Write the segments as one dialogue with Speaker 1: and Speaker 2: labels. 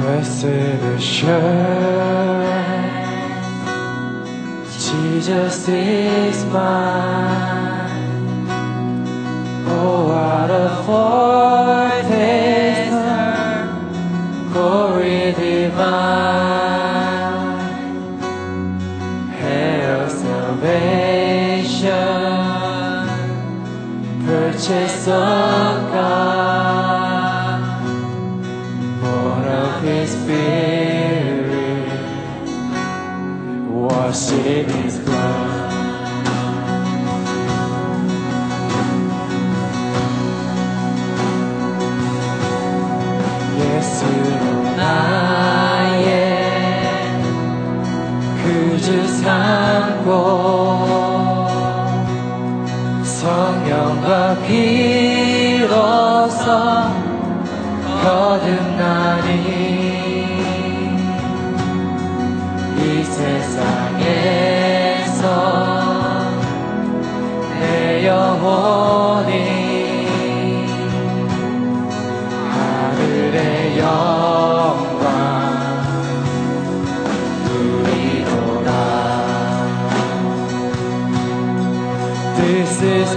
Speaker 1: Blessed assurance, Jesus is mine. Oh, what a foretaste, glory divine, hail salvation, purchase of God, 비로소 거듭나니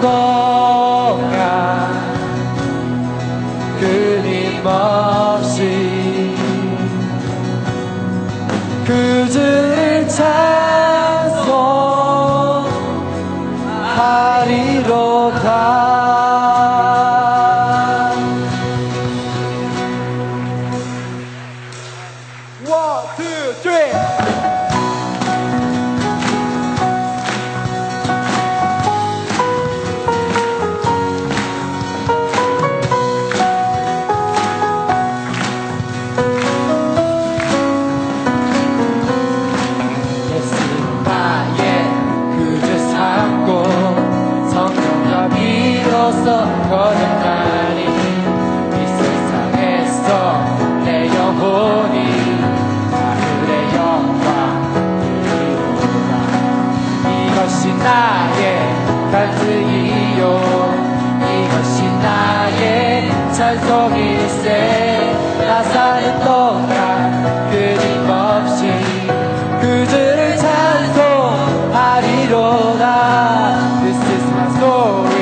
Speaker 1: 동안 끊임없이 그 주를 찬송하리로다 One, two, three. 찬송일세 나 사는 동안 끊임없이 그들을 찬송하리로다 This is my story